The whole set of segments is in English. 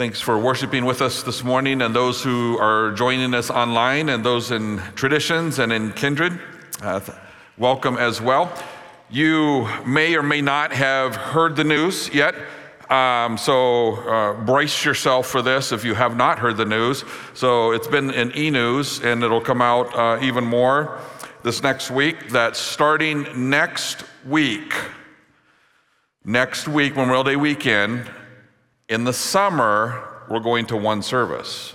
Thanks for worshiping with us this morning and those who are joining us online and those in traditions and in kindred. Uh, welcome as well. You may or may not have heard the news yet. Um, so uh, brace yourself for this if you have not heard the news. So it's been in e news and it'll come out uh, even more this next week that starting next week, next week, Memorial Day weekend, in the summer, we're going to one service.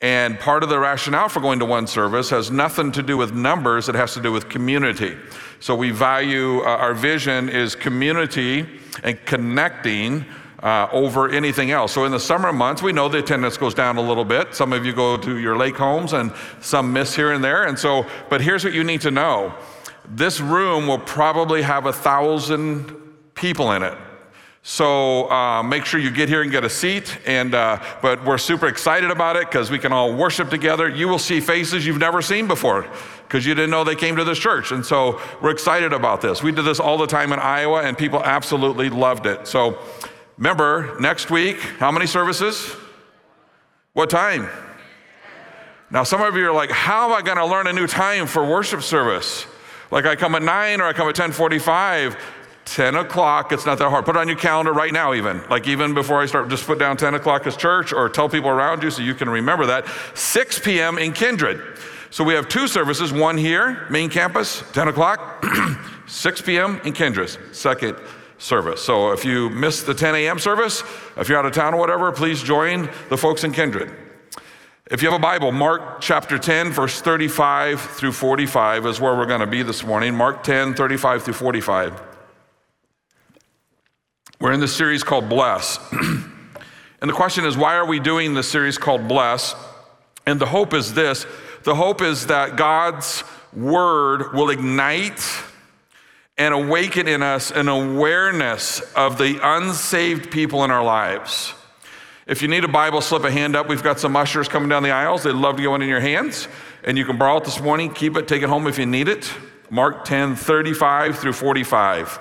And part of the rationale for going to one service has nothing to do with numbers, it has to do with community. So we value, uh, our vision is community and connecting uh, over anything else. So in the summer months, we know the attendance goes down a little bit. Some of you go to your lake homes and some miss here and there. And so, but here's what you need to know this room will probably have a thousand people in it so uh, make sure you get here and get a seat. And uh, but we're super excited about it because we can all worship together. You will see faces you've never seen before because you didn't know they came to this church. And so we're excited about this. We did this all the time in Iowa, and people absolutely loved it. So remember, next week, how many services? What time? Now, some of you are like, how am I going to learn a new time for worship service? Like I come at 9 or I come at 1045. 10 o'clock, it's not that hard. Put it on your calendar right now, even. Like, even before I start, just put down 10 o'clock as church or tell people around you so you can remember that. 6 p.m. in Kindred. So we have two services one here, main campus, 10 o'clock, 6 p.m. in Kindred, second service. So if you missed the 10 a.m. service, if you're out of town or whatever, please join the folks in Kindred. If you have a Bible, Mark chapter 10, verse 35 through 45 is where we're going to be this morning. Mark 10, 35 through 45. We're in this series called Bless. and the question is, why are we doing this series called Bless? And the hope is this the hope is that God's word will ignite and awaken in us an awareness of the unsaved people in our lives. If you need a Bible, slip a hand up. We've got some ushers coming down the aisles. They'd love to go one in your hands. And you can borrow it this morning, keep it, take it home if you need it. Mark 10, 35 through 45.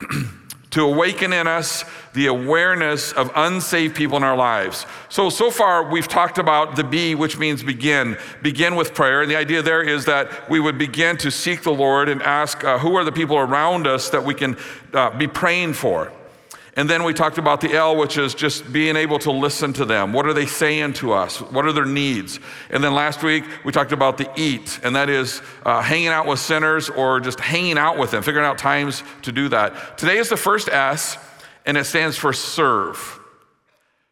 to awaken in us the awareness of unsaved people in our lives. So, so far we've talked about the B, which means begin. Begin with prayer. And the idea there is that we would begin to seek the Lord and ask uh, who are the people around us that we can uh, be praying for. And then we talked about the L, which is just being able to listen to them. What are they saying to us? What are their needs? And then last week we talked about the eat, and that is uh, hanging out with sinners or just hanging out with them, figuring out times to do that. Today is the first S, and it stands for serve.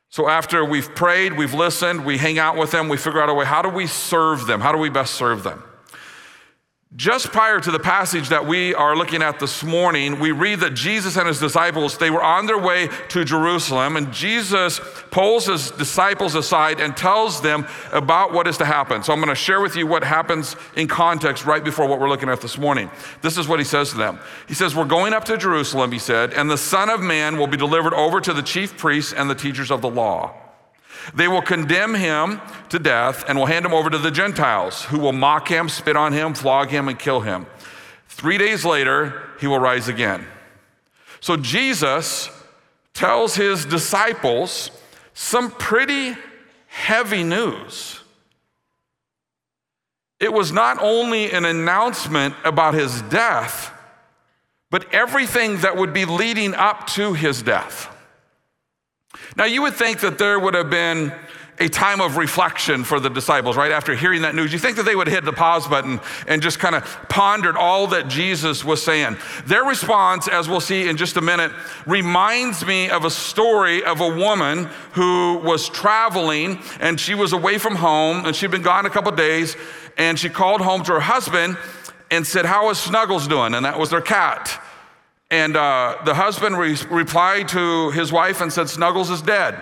So after we've prayed, we've listened, we hang out with them, we figure out a way how do we serve them? How do we best serve them? Just prior to the passage that we are looking at this morning, we read that Jesus and his disciples, they were on their way to Jerusalem, and Jesus pulls his disciples aside and tells them about what is to happen. So I'm going to share with you what happens in context right before what we're looking at this morning. This is what he says to them. He says, We're going up to Jerusalem, he said, and the Son of Man will be delivered over to the chief priests and the teachers of the law. They will condemn him to death and will hand him over to the Gentiles, who will mock him, spit on him, flog him, and kill him. Three days later, he will rise again. So Jesus tells his disciples some pretty heavy news. It was not only an announcement about his death, but everything that would be leading up to his death. Now, you would think that there would have been a time of reflection for the disciples right after hearing that news. You think that they would hit the pause button and just kind of pondered all that Jesus was saying. Their response, as we'll see in just a minute, reminds me of a story of a woman who was traveling and she was away from home and she'd been gone a couple days and she called home to her husband and said, How is Snuggles doing? And that was their cat. And uh, the husband re- replied to his wife and said, Snuggles is dead.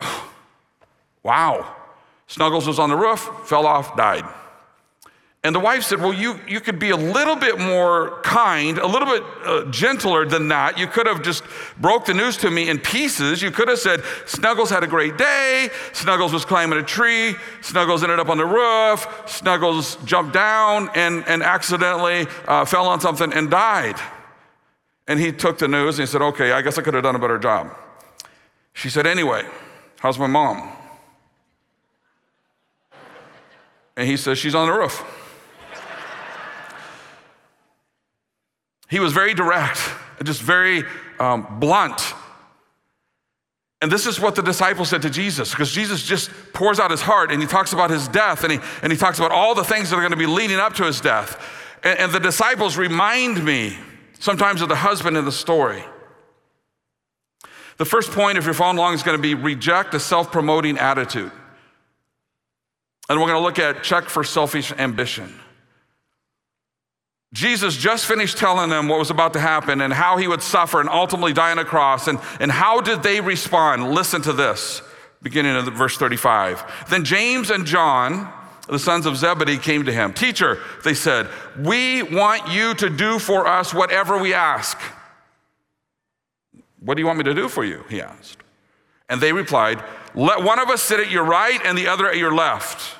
wow. Snuggles was on the roof, fell off, died. And the wife said, Well, you, you could be a little bit more kind, a little bit uh, gentler than that. You could have just broke the news to me in pieces. You could have said, Snuggles had a great day. Snuggles was climbing a tree. Snuggles ended up on the roof. Snuggles jumped down and, and accidentally uh, fell on something and died. And he took the news and he said, Okay, I guess I could have done a better job. She said, Anyway, how's my mom? And he says, She's on the roof. he was very direct, just very um, blunt. And this is what the disciples said to Jesus, because Jesus just pours out his heart and he talks about his death and he, and he talks about all the things that are going to be leading up to his death. And, and the disciples remind me sometimes of the husband in the story. The first point, if you're following along, is going to be reject a self promoting attitude. And we're going to look at check for selfish ambition. Jesus just finished telling them what was about to happen and how he would suffer and ultimately die on a cross. And, and how did they respond? Listen to this, beginning of verse 35. Then James and John, the sons of Zebedee, came to him. Teacher, they said, we want you to do for us whatever we ask. What do you want me to do for you? He asked. And they replied, Let one of us sit at your right and the other at your left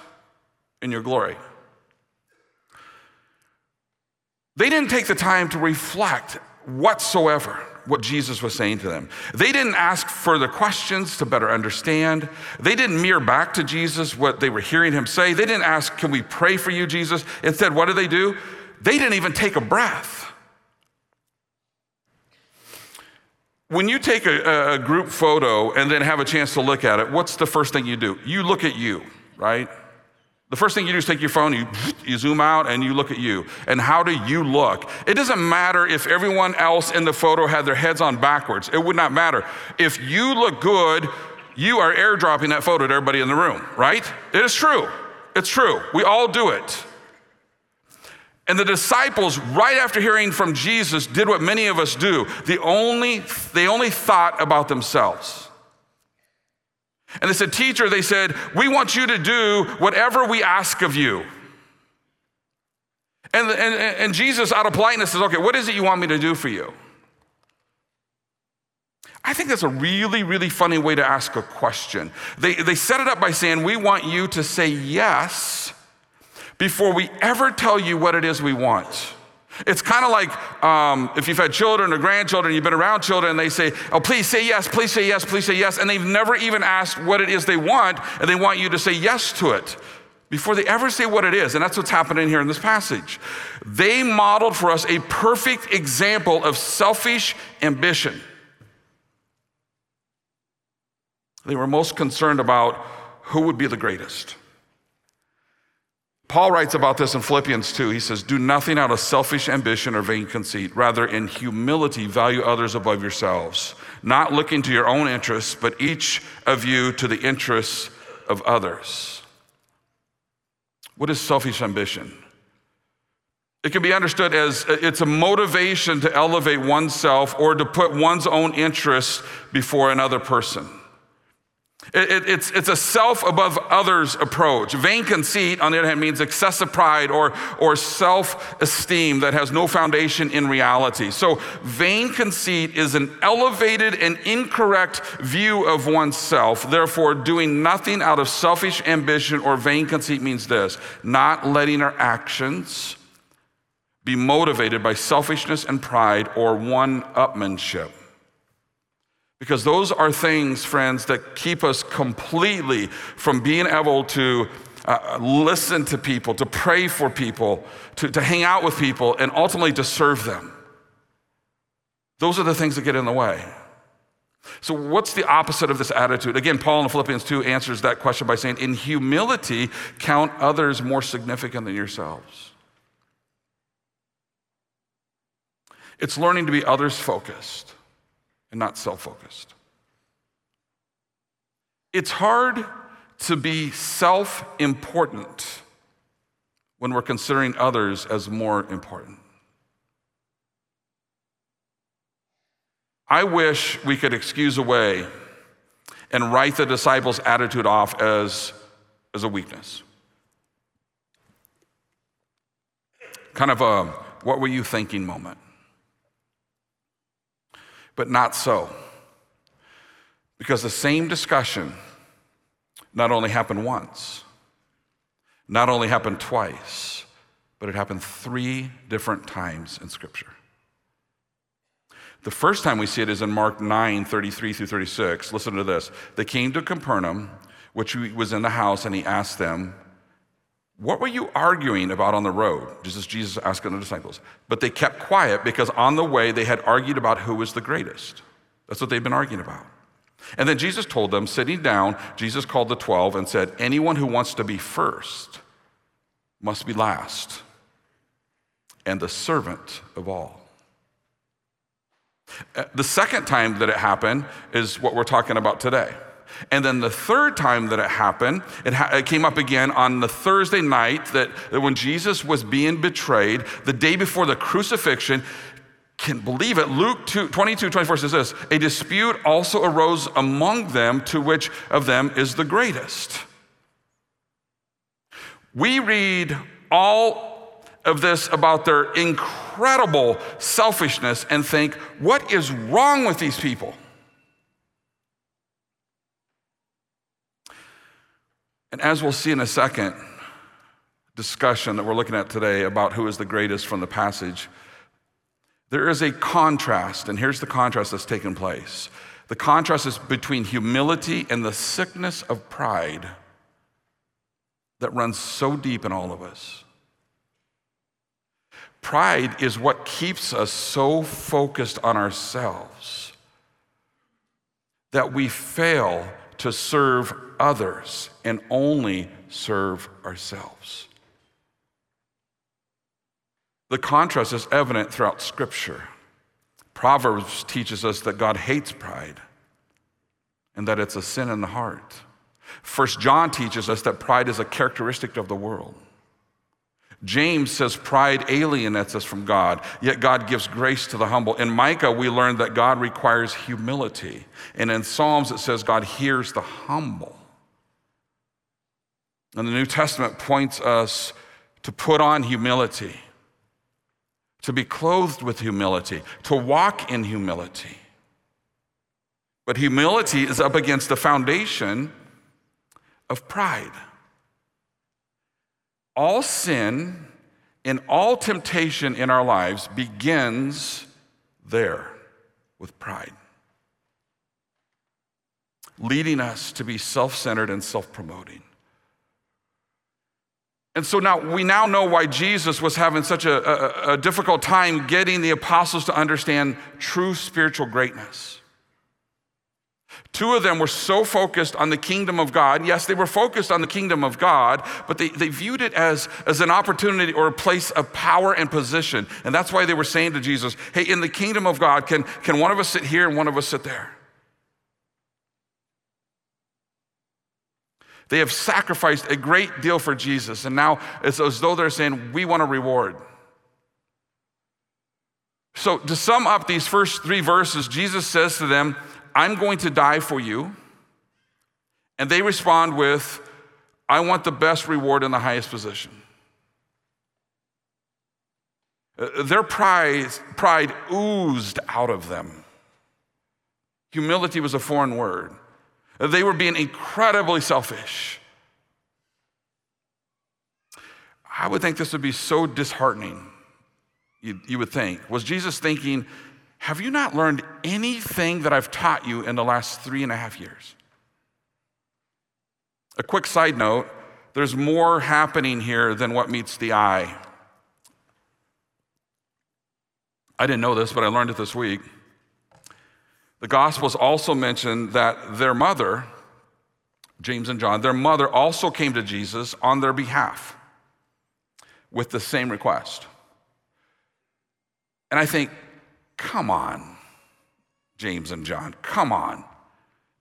in your glory. They didn't take the time to reflect whatsoever what Jesus was saying to them. They didn't ask further questions to better understand. They didn't mirror back to Jesus what they were hearing him say. They didn't ask, Can we pray for you, Jesus? Instead, what did they do? They didn't even take a breath. When you take a, a, group photo and then have a chance to look at it, what's the first thing you do? You look at you, right? The first thing you do is take your phone, you, you zoom out, and you look at you. And how do you look? It doesn't matter if everyone else in the photo had their heads on backwards. It would not matter. If you look good, you are airdropping that photo to everybody in the room, right? It is true. It's true. We all do it. And the disciples, right after hearing from Jesus, did what many of us do. They only, they only thought about themselves. And they said, Teacher, they said, we want you to do whatever we ask of you. And, and, and Jesus, out of politeness, says, Okay, what is it you want me to do for you? I think that's a really, really funny way to ask a question. They, they set it up by saying, We want you to say yes before we ever tell you what it is we want. It's kind of like um, if you've had children or grandchildren, you've been around children, and they say, Oh, please say yes, please say yes, please say yes. And they've never even asked what it is they want, and they want you to say yes to it before they ever say what it is. And that's what's happening here in this passage. They modeled for us a perfect example of selfish ambition. They were most concerned about who would be the greatest. Paul writes about this in Philippians 2. He says, Do nothing out of selfish ambition or vain conceit. Rather, in humility, value others above yourselves, not looking to your own interests, but each of you to the interests of others. What is selfish ambition? It can be understood as uh, it's a motivation to elevate oneself or to put one's own interests before another person. It, it, it's, it's a self above others approach. Vain conceit, on the other hand, means excessive pride or, or self esteem that has no foundation in reality. So, vain conceit is an elevated and incorrect view of oneself. Therefore, doing nothing out of selfish ambition or vain conceit means this not letting our actions be motivated by selfishness and pride or one upmanship. Because those are things, friends, that keep us completely from being able to uh, listen to people, to pray for people, to, to hang out with people, and ultimately to serve them. Those are the things that get in the way. So, what's the opposite of this attitude? Again, Paul in Philippians 2 answers that question by saying, In humility, count others more significant than yourselves. It's learning to be others focused and not self focused. It's hard to be self important when we're considering others as more important. I wish we could excuse away and write the disciples' attitude off as, as a weakness. Kind of a what were you thinking moment. But not so. Because the same discussion not only happened once, not only happened twice, but it happened three different times in Scripture. The first time we see it is in Mark 9 33 through 36. Listen to this. They came to Capernaum, which was in the house, and he asked them, What were you arguing about on the road? This is Jesus asking the disciples. But they kept quiet because on the way they had argued about who was the greatest. That's what they've been arguing about. And then Jesus told them, sitting down, Jesus called the 12 and said, Anyone who wants to be first must be last and the servant of all. Uh, the second time that it happened is what we're talking about today. And then the third time that it happened, it, ha- it, came up again on the Thursday night that, that when Jesus was being betrayed, the day before the crucifixion. Can believe it. Luke 2, 22, 24 says this A dispute also arose among them, to which of them is the greatest. We read all of this about their incredible selfishness and think, what is wrong with these people? And as we'll see in a second, discussion that we're looking at today about who is the greatest from the passage, there is a contrast, and here's the contrast that's taken place. The contrast is between humility and the sickness of pride that runs so deep in all of us. Pride is what keeps us so focused on ourselves that we fail to serve others and only serve ourselves. The contrast is evident throughout Scripture. Proverbs teaches us that God hates pride and that it's a sin in the heart. First John teaches us that pride is a characteristic of the world. James says pride alienates us from God, yet God gives grace to the humble. In Micah, we learn that God requires humility. And in Psalms, it says God hears the humble. And the New Testament points us to put on humility, to be clothed with humility, to walk in humility. But humility is up against the foundation of pride. All sin and all temptation in our lives begins there with pride, leading us to be self centered and self promoting. And so now we now know why Jesus was having such a, a, a, difficult time getting the apostles to understand true spiritual greatness. Two of them were so focused on the kingdom of God. Yes, they were focused on the kingdom of God, but they, they viewed it as, as an opportunity or a place of power and position. And that's why they were saying to Jesus, hey, in the kingdom of God, can, can one of us sit here and one of us sit there? They have sacrificed a great deal for Jesus, and now it's as though they're saying, We want a reward. So, to sum up these first three verses, Jesus says to them, I'm going to die for you. And they respond with, I want the best reward and the highest position. Uh, their pride, pride oozed out of them. Humility was a foreign word. They were being incredibly selfish. I would think this would be so disheartening. You, you would think. Was Jesus thinking, have you not learned anything that I've taught you in the last three and a half years? A quick side note there's more happening here than what meets the eye. I didn't know this, but I learned it this week. The Gospels also mention that their mother, James and John, their mother also came to Jesus on their behalf with the same request. And I think, Come on, James and John, come on.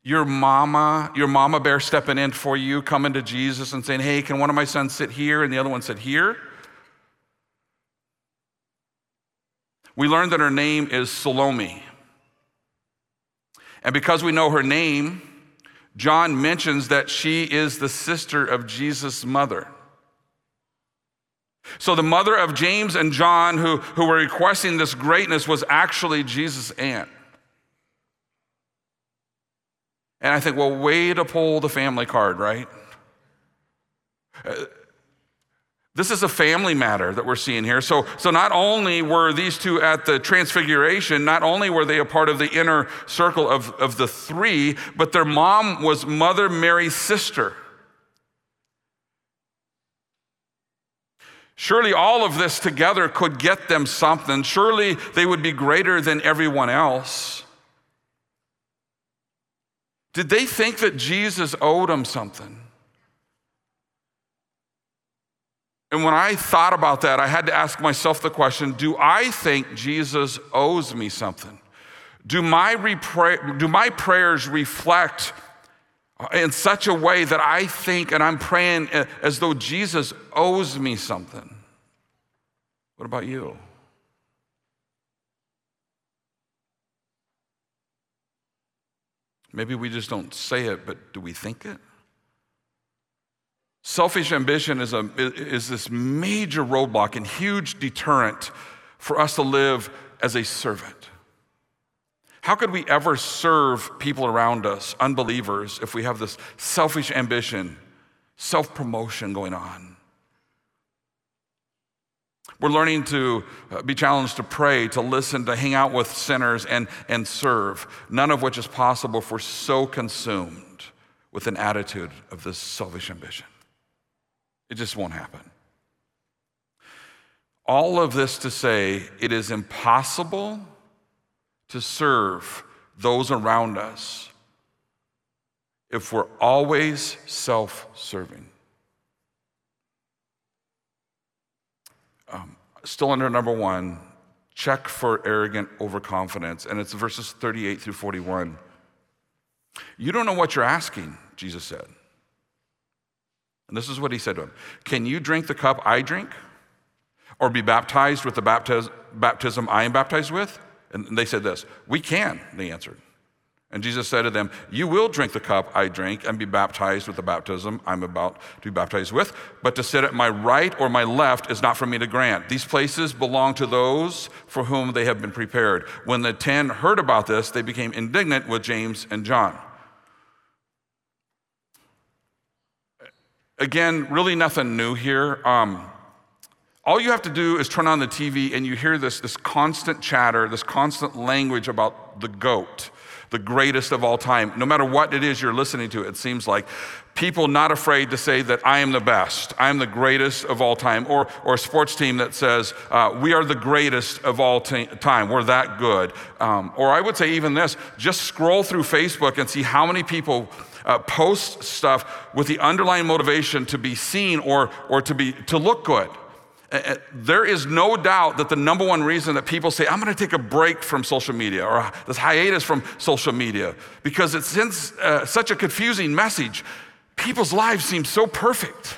Your mama, your mama bear stepping in for you, coming to Jesus and saying, Hey, can one of my sons sit here? And the other one said, Here. We learned that her name is Salome. And because we know her name, John mentions that she is the sister of Jesus' mother. So the mother of James and John, who, who were requesting this greatness, was actually Jesus' aunt. And I think, well, way to pull the family card, right? Uh, This is a family matter that we're seeing here. So, so not only were these two at the transfiguration, not only were they a part of the inner circle of, of the three, but their mom was Mother Mary's sister. Surely all of this together could get them something. Surely they would be greater than everyone else. Did they think that Jesus owed them something? And when I thought about that, I had to ask myself the question do I think Jesus owes me something? Do my, repray- do my prayers reflect in such a way that I think and I'm praying eh, as though Jesus owes me something? What about you? Maybe we just don't say it, but do we think it? Selfish ambition is, a, is this major roadblock and huge deterrent for us to live as a servant. How could we ever serve people around us, unbelievers, if we have this selfish ambition, self promotion going on? We're learning to uh, be challenged to pray, to listen, to hang out with sinners, and, and serve, none of which is possible if we're so consumed with an attitude of this selfish ambition. It just won't happen. All of this to say, it is impossible to serve those around us if we're always self serving. Um, still under number one, check for arrogant overconfidence. And it's verses 38 through 41. You don't know what you're asking, Jesus said. And this is what he said to him Can you drink the cup I drink? Or be baptized with the baptiz- baptism I am baptized with? And they said this We can, they answered. And Jesus said to them, You will drink the cup I drink and be baptized with the baptism I'm about to be baptized with, but to sit at my right or my left is not for me to grant. These places belong to those for whom they have been prepared. When the ten heard about this, they became indignant with James and John. Again, really nothing new here. Um, all you have to do is turn on the TV and you hear this, this constant chatter, this constant language about the goat, the greatest of all time. No matter what it is you're listening to, it seems like people not afraid to say that I am the best, I am the greatest of all time, or, or a sports team that says, uh, we are the greatest of all t- time, we're that good. Um, or I would say even this just scroll through Facebook and see how many people uh, post stuff with the underlying motivation to be seen or, or to, be, to look good. There is no doubt that the number one reason that people say, I'm going to take a break from social media or this hiatus from social media, because it sends uh, such a confusing message. People's lives seem so perfect.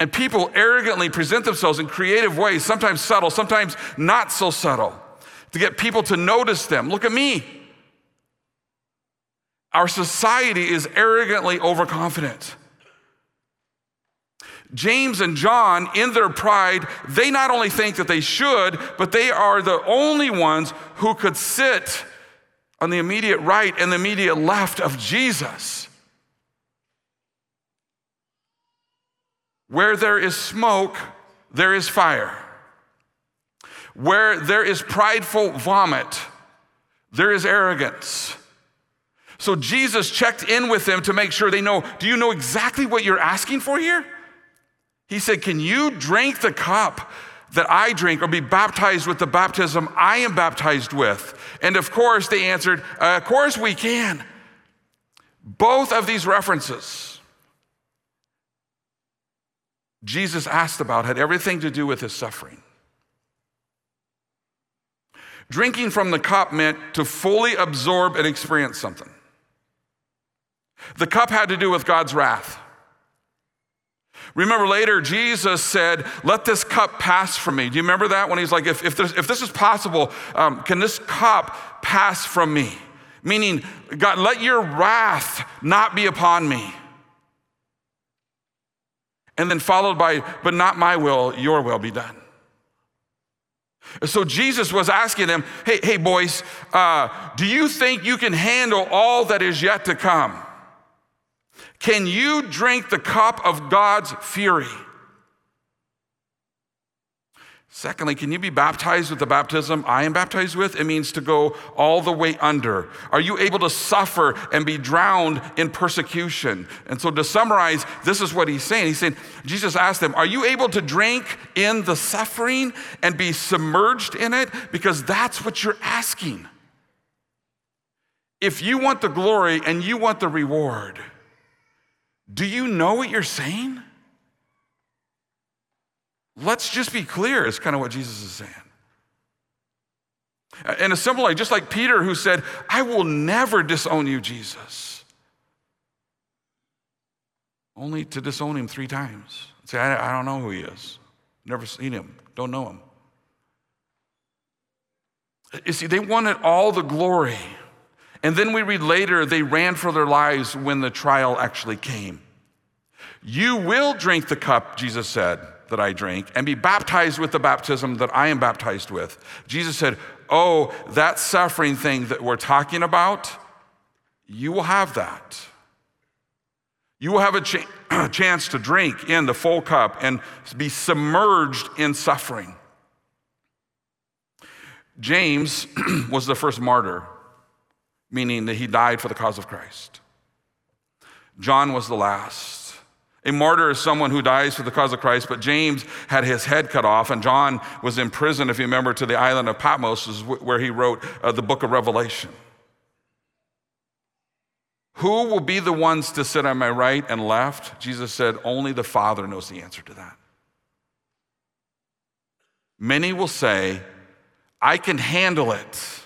And people arrogantly present themselves in creative ways, sometimes subtle, sometimes not so subtle, to get people to notice them. Look at me. Our society is arrogantly overconfident. James and John, in their pride, they not only think that they should, but they are the only ones who could sit on the immediate right and the immediate left of Jesus. Where there is smoke, there is fire. Where there is prideful vomit, there is arrogance. So Jesus checked in with them to make sure they know do you know exactly what you're asking for here? He said, Can you drink the cup that I drink or be baptized with the baptism I am baptized with? And of course, they answered, uh, Of course we can. Both of these references Jesus asked about had everything to do with his suffering. Drinking from the cup meant to fully absorb and experience something. The cup had to do with God's wrath. Remember later, Jesus said, Let this cup pass from me. Do you remember that? When he's like, If, if, if this is possible, um, can this cup pass from me? Meaning, God, let your wrath not be upon me. And then followed by, But not my will, your will be done. So Jesus was asking them, Hey, hey boys, uh, do you think you can handle all that is yet to come? Can you drink the cup of God's fury? Secondly, can you be baptized with the baptism I am baptized with? It means to go all the way under. Are you able to suffer and be drowned in persecution? And so, to summarize, this is what he's saying. He's saying, Jesus asked them, Are you able to drink in the suffering and be submerged in it? Because that's what you're asking. If you want the glory and you want the reward, do you know what you're saying? Let's just be clear, is kind of what Jesus is saying. In a simple way, just like Peter who said, I will never disown you, Jesus. Only to disown him three times. Say, I, I don't know who he is. Never seen him. Don't know him. You see, they wanted all the glory. And then we read later, they ran for their lives when the trial actually came. You will drink the cup, Jesus said that I drink and be baptized with the baptism that I am baptized with. Jesus said, Oh, that suffering thing that we're talking about, you will have that. You will have a ch- chance to drink in the full cup and be submerged in suffering. James was the first martyr, meaning that he died for the cause of Christ. John was the last. A martyr is someone who dies for the cause of Christ, but James had his head cut off, and John was in prison, if you remember, to the island of Patmos, where he wrote uh, the book of Revelation. Who will be the ones to sit on my right and left? Jesus said, Only the Father knows the answer to that. Many will say, I can handle it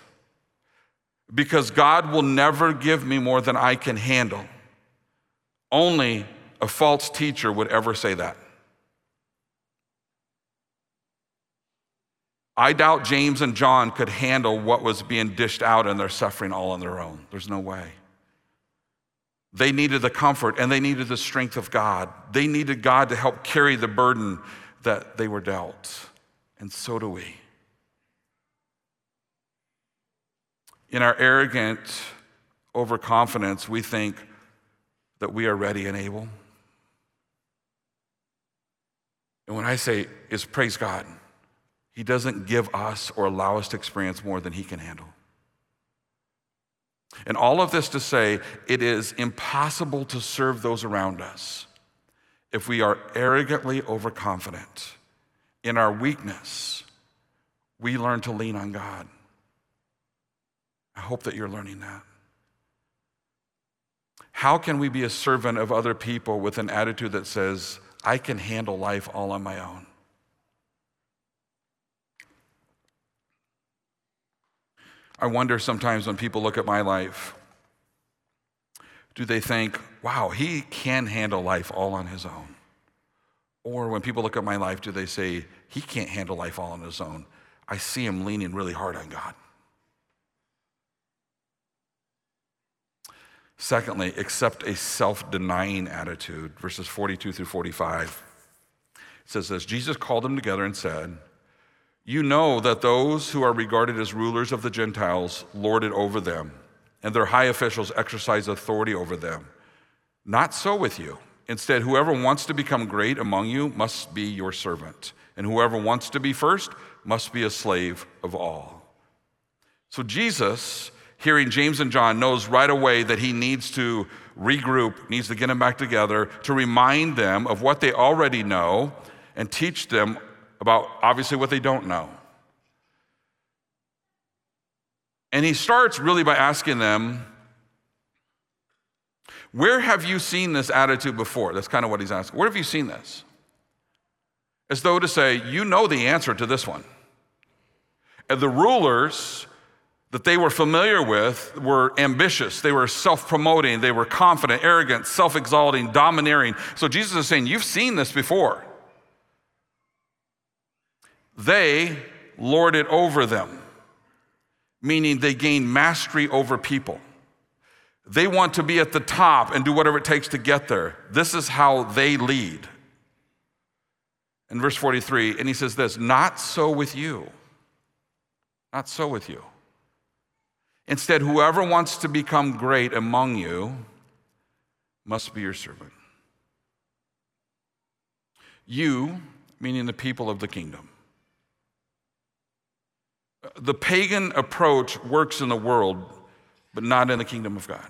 because God will never give me more than I can handle. Only a false teacher would ever say that. I doubt James and John could handle what was being dished out and their suffering all on their own. There's no way. They needed the comfort and they needed the strength of God. They needed God to help carry the burden that they were dealt. And so do we. In our arrogant overconfidence, we think that we are ready and able. And when I say is praise God, He doesn't give us or allow us to experience more than He can handle. And all of this to say, it is impossible to serve those around us if we are arrogantly overconfident. In our weakness, we learn to lean on God. I hope that you're learning that. How can we be a servant of other people with an attitude that says, I can handle life all on my own. I wonder sometimes when people look at my life, do they think, wow, he can handle life all on his own? Or when people look at my life, do they say, he can't handle life all on his own? I see him leaning really hard on God. Secondly, accept a self denying attitude. Verses 42 through 45. It says this Jesus called them together and said, You know that those who are regarded as rulers of the Gentiles lord it over them, and their high officials exercise authority over them. Not so with you. Instead, whoever wants to become great among you must be your servant, and whoever wants to be first must be a slave of all. So, Jesus hearing James and John, knows right away that he needs to regroup, needs to get them back together to remind them of what they already know and teach them about obviously what they don't know. And he starts really by asking them, Where have you seen this attitude before? That's kind of what he's asking. Where have you seen this? As though to say, You know the answer to this one. And the rulers that they were familiar with were ambitious, they were self promoting, they were confident, arrogant, self exalting, domineering. So Jesus is saying, You've seen this before. They lord it over them, meaning they gain mastery over people. They want to be at the top and do whatever it takes to get there. This is how they lead. In verse 43, and he says this, not so with you. Not so with you. Instead, whoever wants to become great among you must be your servant. You, meaning the people of the kingdom. The pagan approach works in the world, but not in the kingdom of God.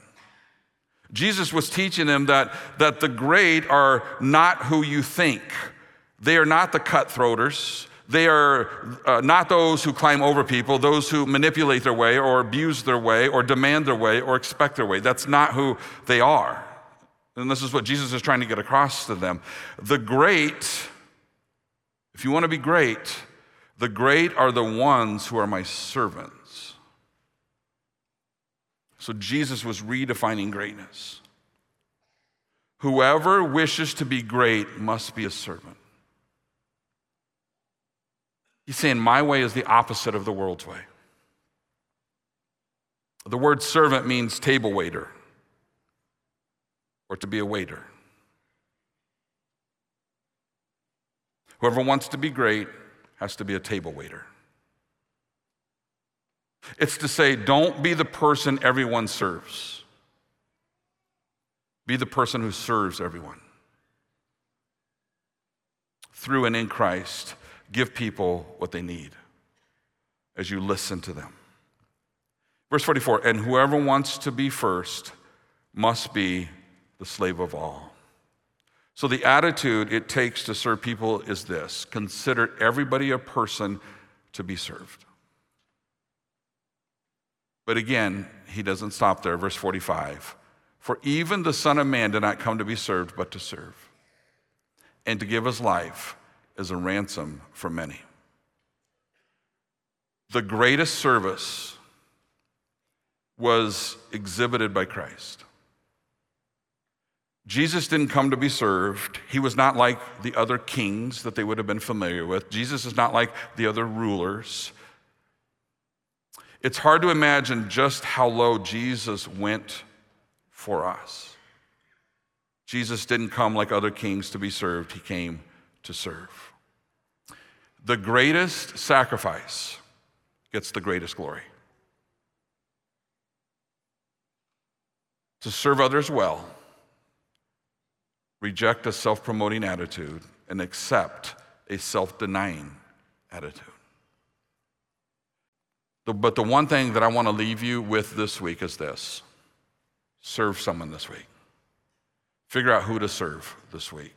Jesus was teaching them that, that the great are not who you think. They are not the cutthroaters. They are uh, not those who climb over people, those who manipulate their way or abuse their way or demand their way or expect their way. That's not who they are. And this is what Jesus is trying to get across to them. The great, if you want to be great, the great are the ones who are my servants. So Jesus was redefining greatness. Whoever wishes to be great must be a servant. He's saying, My way is the opposite of the world's way. The word servant means table waiter or to be a waiter. Whoever wants to be great has to be a table waiter. It's to say, don't be the person everyone serves, be the person who serves everyone. Through and in Christ, give people what they need as you listen to them. Verse 44 And whoever wants to be first must be the slave of all. So, the attitude it takes to serve people is this consider everybody a person to be served. But again, he doesn't stop there. Verse 45 For even the Son of Man did not come to be served, but to serve, and to give his life as a ransom for many. The greatest service was exhibited by Christ. Jesus didn't come to be served. He was not like the other kings that they would have been familiar with. Jesus is not like the other rulers. It's hard to imagine just how low Jesus went for us. Jesus didn't come like other kings to be served, he came to serve. The greatest sacrifice gets the greatest glory. To serve others well reject a self promoting attitude, and accept a self denying attitude. But the one thing that I want to leave you with this week is this serve someone this week. Figure out who to serve this week.